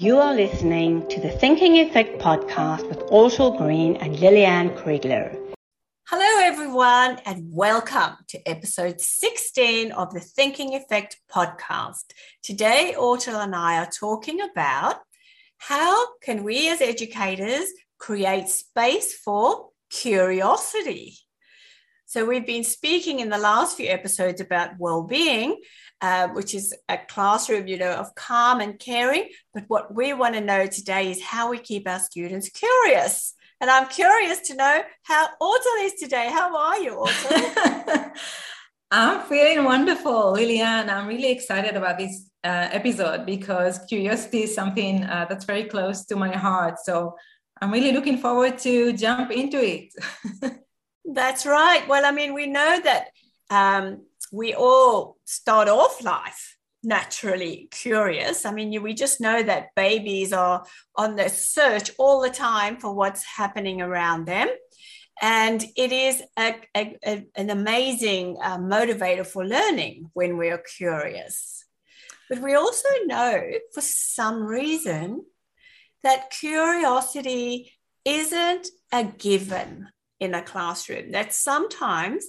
You are listening to the Thinking Effect podcast with Ortal Green and Liliane Kriegler. Hello, everyone, and welcome to episode 16 of the Thinking Effect podcast. Today, Ortal and I are talking about how can we as educators create space for curiosity. So, we've been speaking in the last few episodes about well being, uh, which is a classroom, you know, of calm and caring. But what we want to know today is how we keep our students curious. And I'm curious to know how Ortal is today. How are you, Ortal? I'm feeling wonderful, Liliane. I'm really excited about this uh, episode because curiosity is something uh, that's very close to my heart. So I'm really looking forward to jump into it. That's right. Well, I mean, we know that um, we all start off life naturally curious. I mean, we just know that babies are on the search all the time for what's happening around them. And it is a, a, a, an amazing uh, motivator for learning when we are curious. But we also know for some reason that curiosity isn't a given in a classroom, that sometimes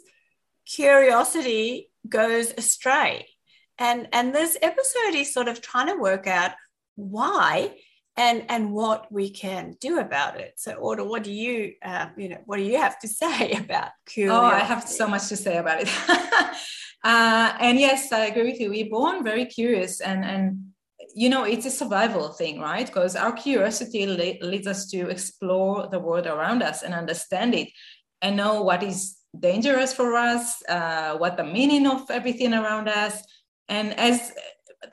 curiosity goes astray. And, and this episode is sort of trying to work out why and and what we can do about it. So, Ortal, what do you uh, you know what do you have to say about curiosity? Oh, I have so much to say about it. uh, and yes, I agree with you. We're born very curious, and and you know it's a survival thing, right? Because our curiosity le- leads us to explore the world around us and understand it, and know what is dangerous for us, uh, what the meaning of everything around us. And as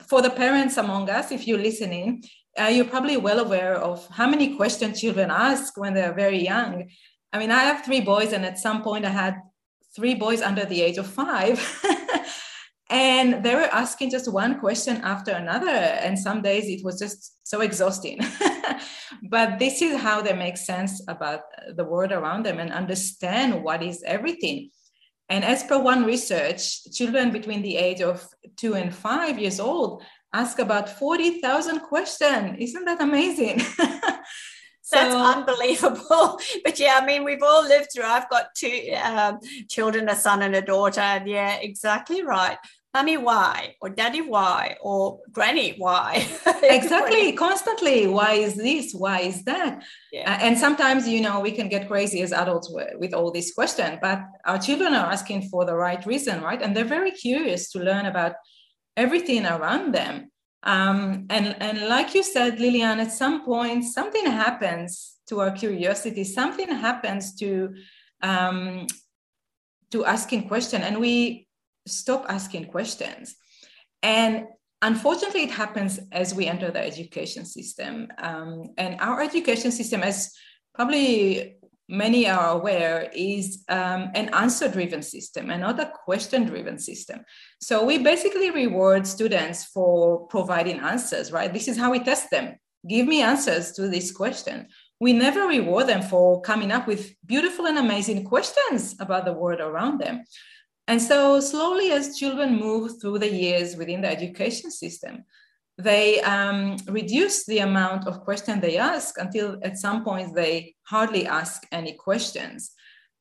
for the parents among us, if you're listening, uh, you're probably well aware of how many questions children ask when they're very young. I mean, I have three boys, and at some point I had three boys under the age of five. and they were asking just one question after another. And some days it was just so exhausting. but this is how they make sense about the world around them and understand what is everything. And as per one research, children between the age of two and five years old ask about 40,000 questions. Isn't that amazing? So, That's unbelievable. But yeah, I mean, we've all lived through. I've got two um, children, a son and a daughter. And yeah, exactly right mommy why? Or daddy why? Or granny why? Exactly constantly why is this? Why is that? Yeah. uh, and sometimes you know we can get crazy as adults with, with all these questions but our children are asking for the right reason right? And they're very curious to learn about everything around them. Um, and and like you said liliane at some point something happens to our curiosity. Something happens to um, to asking question. And we stop asking questions. And unfortunately, it happens as we enter the education system. Um, and our education system, as probably many are aware, is um, an answer driven system and not a question driven system. So we basically reward students for providing answers, right? This is how we test them. Give me answers to this question. We never reward them for coming up with beautiful and amazing questions about the world around them. And so, slowly, as children move through the years within the education system, they um, reduce the amount of questions they ask until at some point they hardly ask any questions.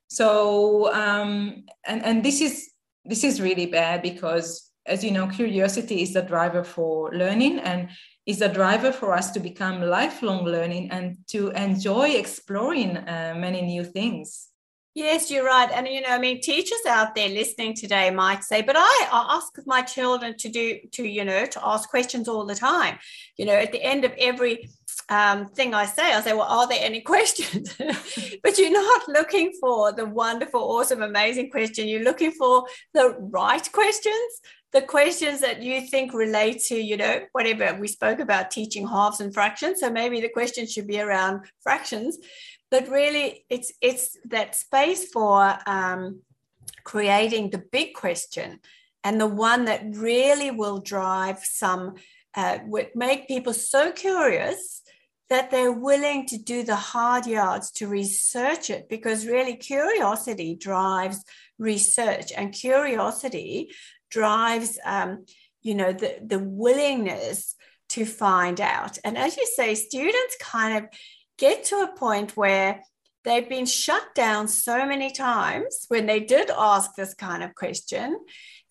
So, um, and, and this is this is really bad because, as you know, curiosity is the driver for learning and is the driver for us to become lifelong learning and to enjoy exploring uh, many new things. Yes, you're right. And, you know, I mean, teachers out there listening today might say, but I, I ask my children to do, to, you know, to ask questions all the time. You know, at the end of every um, thing I say, I say, well, are there any questions? but you're not looking for the wonderful, awesome, amazing question. You're looking for the right questions, the questions that you think relate to, you know, whatever we spoke about teaching halves and fractions. So maybe the question should be around fractions but really it's it's that space for um, creating the big question and the one that really will drive some uh, would make people so curious that they're willing to do the hard yards to research it because really curiosity drives research and curiosity drives um, you know the, the willingness to find out. And as you say, students kind of get to a point where they've been shut down so many times when they did ask this kind of question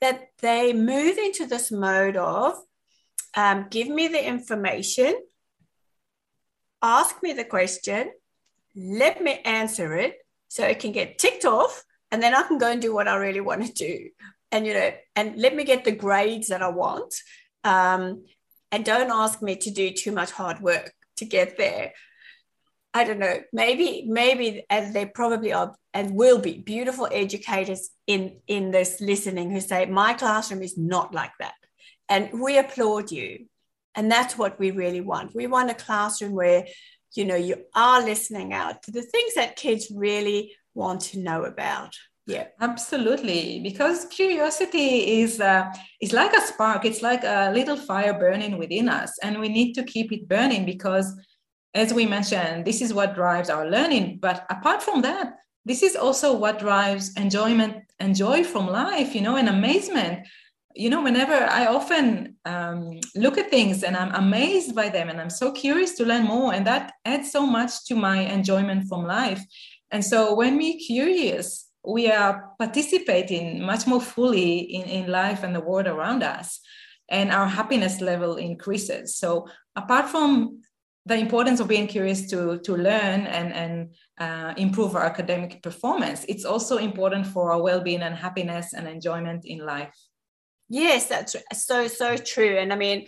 that they move into this mode of um, give me the information, ask me the question, let me answer it so it can get ticked off, and then I can go and do what I really want to do. And you know, and let me get the grades that I want. Um, and don't ask me to do too much hard work to get there. I don't know, maybe, maybe, and they probably are and will be beautiful educators in, in this listening who say, my classroom is not like that. And we applaud you. And that's what we really want. We want a classroom where, you know, you are listening out to the things that kids really want to know about. Yeah, absolutely. Because curiosity is uh, is like a spark. It's like a little fire burning within us, and we need to keep it burning because, as we mentioned, this is what drives our learning. But apart from that, this is also what drives enjoyment and joy from life. You know, and amazement. You know, whenever I often um, look at things and I'm amazed by them, and I'm so curious to learn more, and that adds so much to my enjoyment from life. And so, when we're curious we are participating much more fully in, in life and the world around us and our happiness level increases so apart from the importance of being curious to, to learn and, and uh, improve our academic performance. It's also important for our well-being and happiness and enjoyment in life. Yes that's so so true. And i mean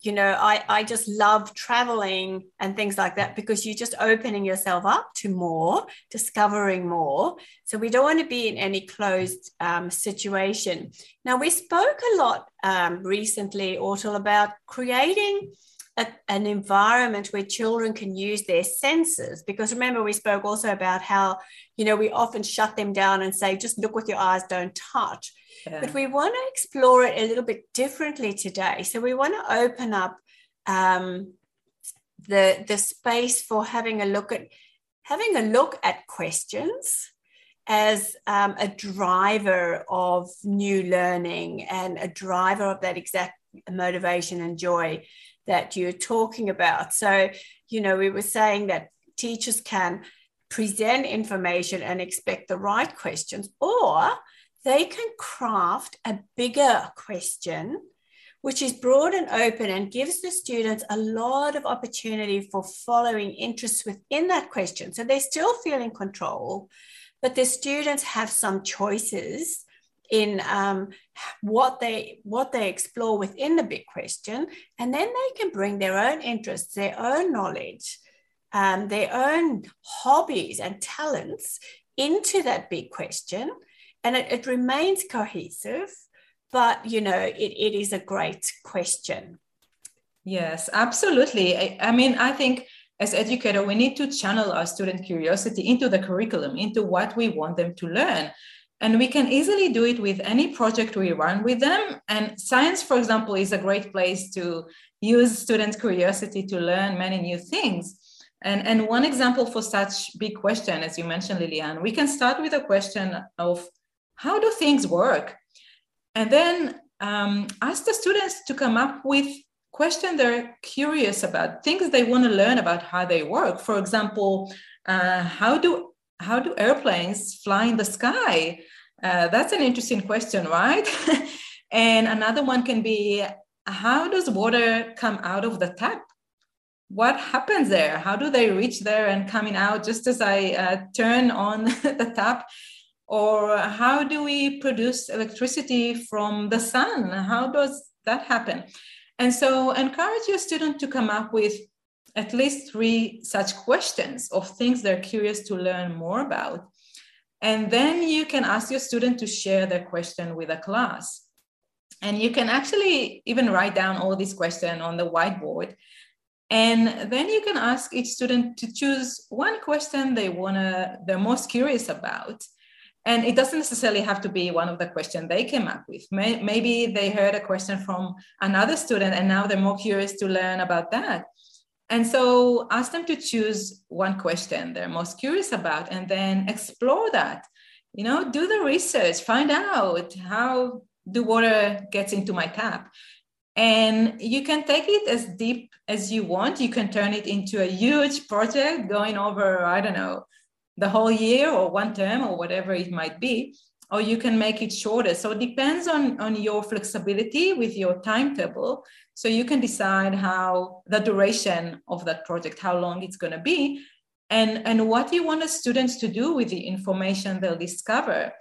you know I, I just love traveling and things like that because you're just opening yourself up to more discovering more. So we don't want to be in any closed um, situation. Now we spoke a lot um, recently Ortal about creating a, an environment where children can use their senses. Because remember we spoke also about how you know we often shut them down and say just look with your eyes don't touch. Yeah. but we want to explore it a little bit differently today. So we want to open up um, the the space for having a look at having a look at questions as um, a driver of new learning and a driver of that exact motivation and joy that you're talking about. So, you know, we were saying that teachers can present information and expect the right questions, or they can craft a bigger question which is broad and open and gives the students a lot of opportunity for following interests within that question. So they still feel in control, but the students have some choices in um, what they what they explore within the big question, and then they can bring their own interests, their own knowledge, um, their own hobbies and talents into that big question, and it, it remains cohesive. But you know, it, it is a great question. Yes, absolutely. I, I mean, I think as educator, we need to channel our student curiosity into the curriculum, into what we want them to learn. And we can easily do it with any project we run with them. And science, for example, is a great place to use students' curiosity to learn many new things. And, and one example for such big question, as you mentioned, Liliane, we can start with a question of how do things work? And then um, ask the students to come up with questions they're curious about, things they want to learn about how they work. For example, uh, how do how do airplanes fly in the sky? Uh, that's an interesting question, right? and another one can be how does water come out of the tap? What happens there? How do they reach there and coming out just as I uh, turn on the tap? Or how do we produce electricity from the sun? How does that happen? And so encourage your student to come up with at least three such questions of things they're curious to learn more about. And then you can ask your student to share their question with a class. And you can actually even write down all these questions on the whiteboard. And then you can ask each student to choose one question they wanna, they're most curious about. And it doesn't necessarily have to be one of the questions they came up with. Maybe they heard a question from another student and now they're more curious to learn about that. And so ask them to choose one question they're most curious about and then explore that. You know, do the research, find out how the water gets into my tap. and you can take it as deep as you want you can turn it into a huge project going over i don't know the whole year or one term or whatever it might be or you can make it shorter so it depends on on your flexibility with your timetable so you can decide how the duration of that project how long it's going to be and and what you want the students to do with the information they'll discover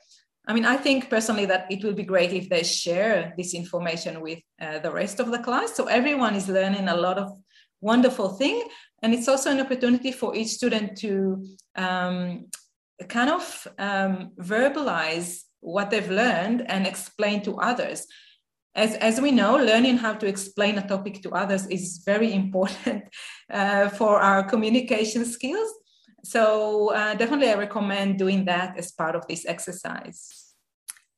I mean, I think personally that it will be great if they share this information with uh, the rest of the class. So everyone is learning a lot of wonderful thing. And it's also an opportunity for each student to um, kind of um, verbalize what they've learned and explain to others. As, as we know, learning how to explain a topic to others is very important uh, for our communication skills. So uh, definitely, I recommend doing that as part of this exercise.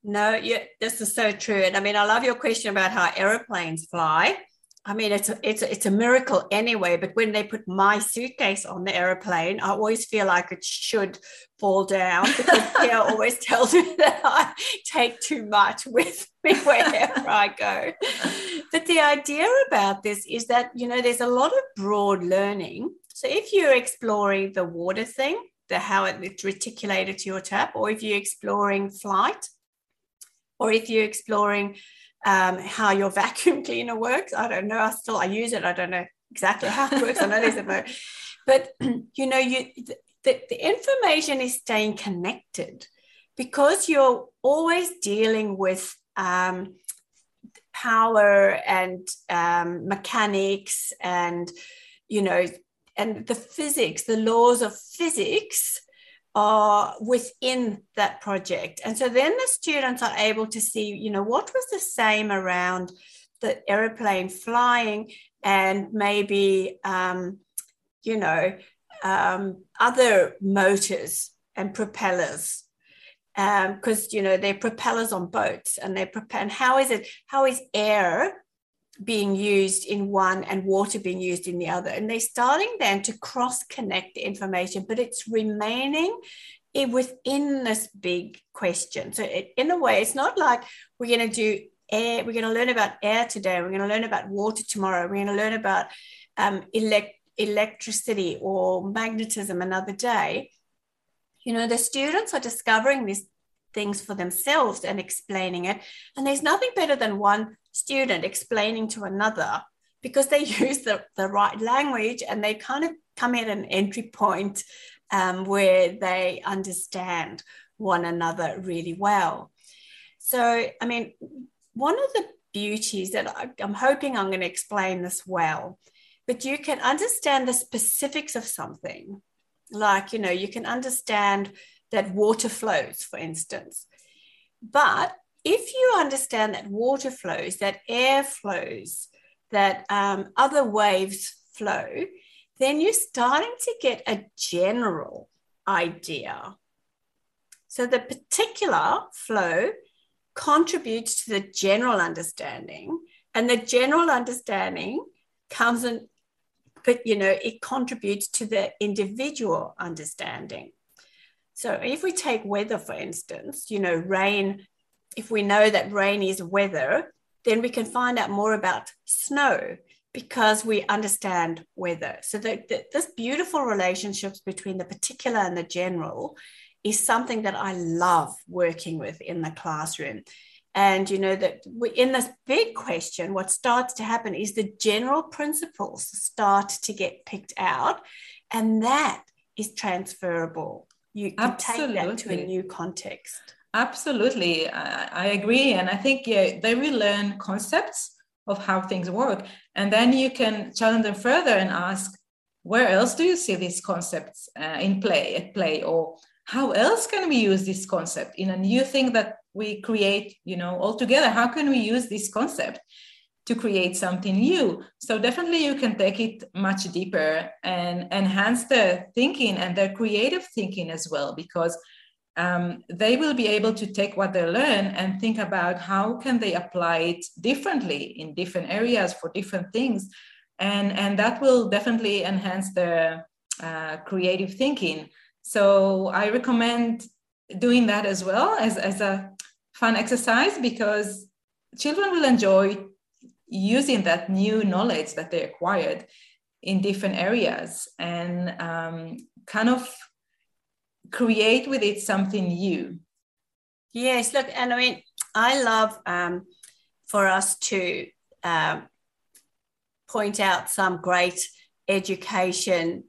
No, yeah, this is so true. And I mean, I love your question about how aeroplanes fly. I mean, it's a, it's a, it's a miracle anyway. But when they put my suitcase on the aeroplane, I always feel like it should fall down because Pierre always tells me that I take too much with me wherever I go. But the idea about this is that you know there's a lot of broad learning so if you're exploring the water thing, the how it's reticulated to your tap, or if you're exploring flight, or if you're exploring um, how your vacuum cleaner works, I don't know. I still I use it. I don't know exactly how it works. I know there's a but you know you the, the information is staying connected because you're always dealing with um, power and um, mechanics and you know and the physics, the laws of physics are within that project. And so then the students are able to see, you know, what was the same around the aeroplane flying and maybe, um, you know, um, other motors and propellers because um, you know they're propellers on boats and they're prop- and how is it how is air being used in one and water being used in the other. And they're starting then to cross connect the information, but it's remaining within this big question. So, it, in a way, it's not like we're going to do air, we're going to learn about air today, we're going to learn about water tomorrow, we're going to learn about um, elect, electricity or magnetism another day. You know, the students are discovering these things for themselves and explaining it. And there's nothing better than one student explaining to another because they use the, the right language and they kind of come at an entry point um, where they understand one another really well. So, I mean, one of the beauties that I, I'm hoping I'm going to explain this well, but you can understand the specifics of something. Like, you know, you can understand that water flows, for instance. But if you understand that water flows, that air flows, that um, other waves flow, then you're starting to get a general idea. So the particular flow contributes to the general understanding, and the general understanding comes in, but you know, it contributes to the individual understanding. So if we take weather, for instance, you know, rain if we know that rain is weather, then we can find out more about snow because we understand weather. So that, this beautiful relationships between the particular and the general is something that I love working with in the classroom. And you know that in this big question, what starts to happen is the general principles start to get picked out, and that is transferable. You can Absolutely. take that to a new context. Absolutely, I, I agree, and I think yeah, they will learn concepts of how things work, and then you can challenge them further and ask, where else do you see these concepts uh, in play at play, or how else can we use this concept in a new thing that we create, you know, all together? How can we use this concept? to create something new. So definitely you can take it much deeper and enhance their thinking and their creative thinking as well, because um, they will be able to take what they learn and think about how can they apply it differently in different areas for different things. And and that will definitely enhance their uh, creative thinking. So i recommend doing that as well as, as a fun exercise because children will enjoy using that new knowledge that they acquired in different areas and um, kind of create with it something new. Yes, look, and I mean, I love um, for us to um, point out some great education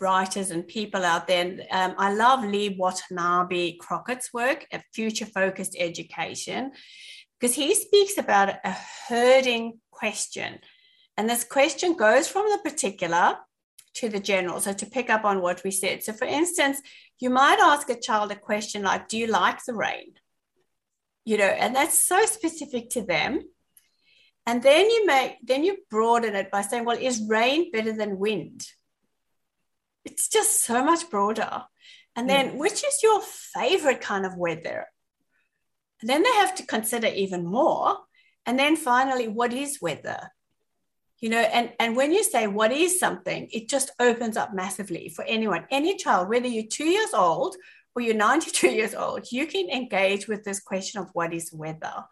writers and people out there. Um, I love Lee Watanabe Crockett's work at Future Focused Education because he speaks about a herding question. And this question goes from the particular to the general. So, to pick up on what we said. So, for instance, you might ask a child a question like, Do you like the rain? You know, and that's so specific to them. And then you make, then you broaden it by saying, Well, is rain better than wind? It's just so much broader. And mm. then, yeah. which is your favorite kind of weather? And then they have to consider even more. And then finally, what is weather? You know, and, and when you say what is something, it just opens up massively for anyone, any child, whether you're two years old or you're 92 years old, you can engage with this question of what is weather.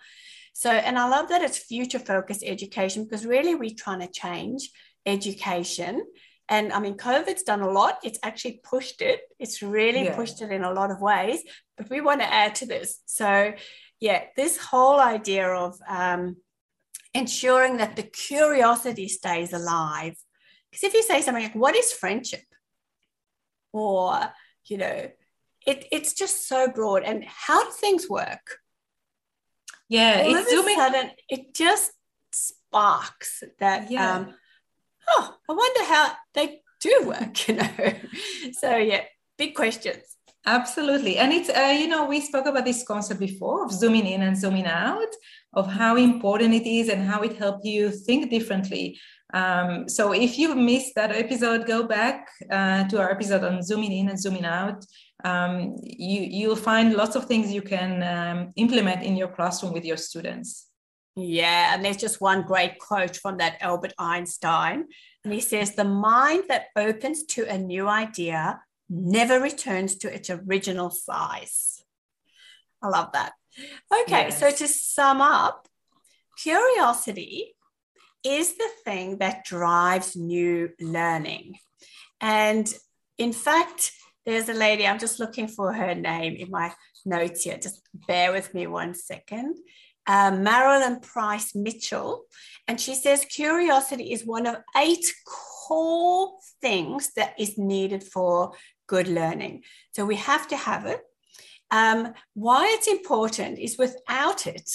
So, and I love that it's future focused education because really we're trying to change education and I mean, COVID's done a lot. It's actually pushed it. It's really yeah. pushed it in a lot of ways. But we want to add to this. So, yeah, this whole idea of um, ensuring that the curiosity stays alive. Because if you say something like, "What is friendship?" or you know, it, it's just so broad. And how do things work? Yeah, all it's of a sudden it just sparks that. Yeah. Um, oh, I wonder how they do work, you know. so yeah, big questions. Absolutely. And it's, uh, you know, we spoke about this concept before of zooming in and zooming out, of how important it is and how it helps you think differently. Um, so if you missed that episode, go back uh, to our episode on zooming in and zooming out. Um, you, you'll find lots of things you can um, implement in your classroom with your students. Yeah, and there's just one great quote from that Albert Einstein. And he says, The mind that opens to a new idea never returns to its original size. I love that. Okay, yes. so to sum up, curiosity is the thing that drives new learning. And in fact, there's a lady, I'm just looking for her name in my notes here. Just bear with me one second uh, Marilyn Price Mitchell, and she says curiosity is one of eight core things that is needed for good learning. So we have to have it. Um, why it's important is without it,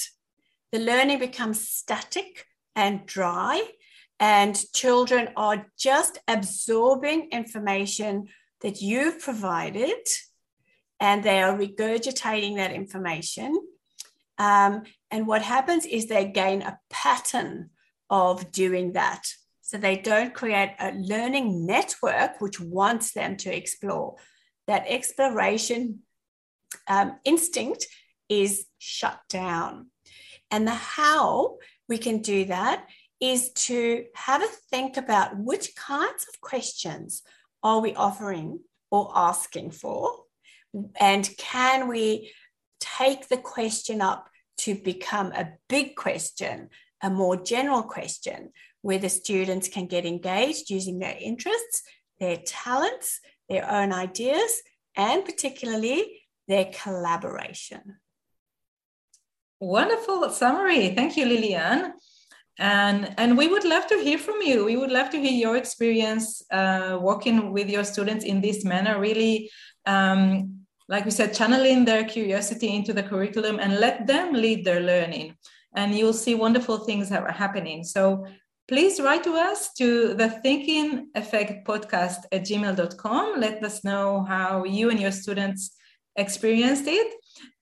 the learning becomes static and dry, and children are just absorbing information that you've provided, and they are regurgitating that information. Um, and what happens is they gain a pattern of doing that. So they don't create a learning network which wants them to explore. That exploration um, instinct is shut down. And the how we can do that is to have a think about which kinds of questions are we offering or asking for? And can we take the question up to become a big question, a more general question, where the students can get engaged using their interests, their talents, their own ideas, and particularly their collaboration. Wonderful summary. Thank you, Liliane. And, and we would love to hear from you. We would love to hear your experience uh, working with your students in this manner, really um, like we said, channeling their curiosity into the curriculum and let them lead their learning. And you'll see wonderful things that are happening. So please write to us to the Thinking Effect podcast at gmail.com. Let us know how you and your students experienced it.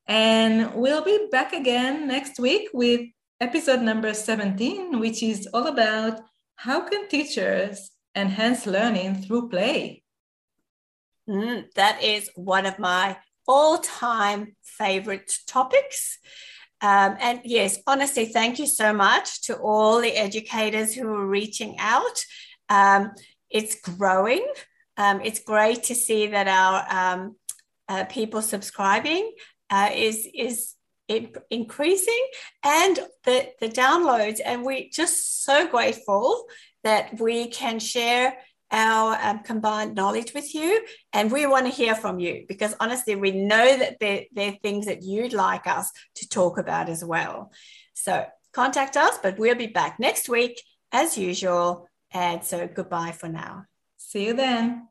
And we'll be back again next week with episode number 17, which is all about how can teachers enhance learning through play. Mm, that is one of my all time favorite topics. Um, and yes, honestly, thank you so much to all the educators who are reaching out. Um, it's growing. Um, it's great to see that our um, uh, people subscribing uh, is is increasing and the, the downloads. And we're just so grateful that we can share our um, combined knowledge with you. And we want to hear from you because honestly, we know that there, there are things that you'd like us to talk about as well. So contact us, but we'll be back next week as usual. And so goodbye for now. See you then.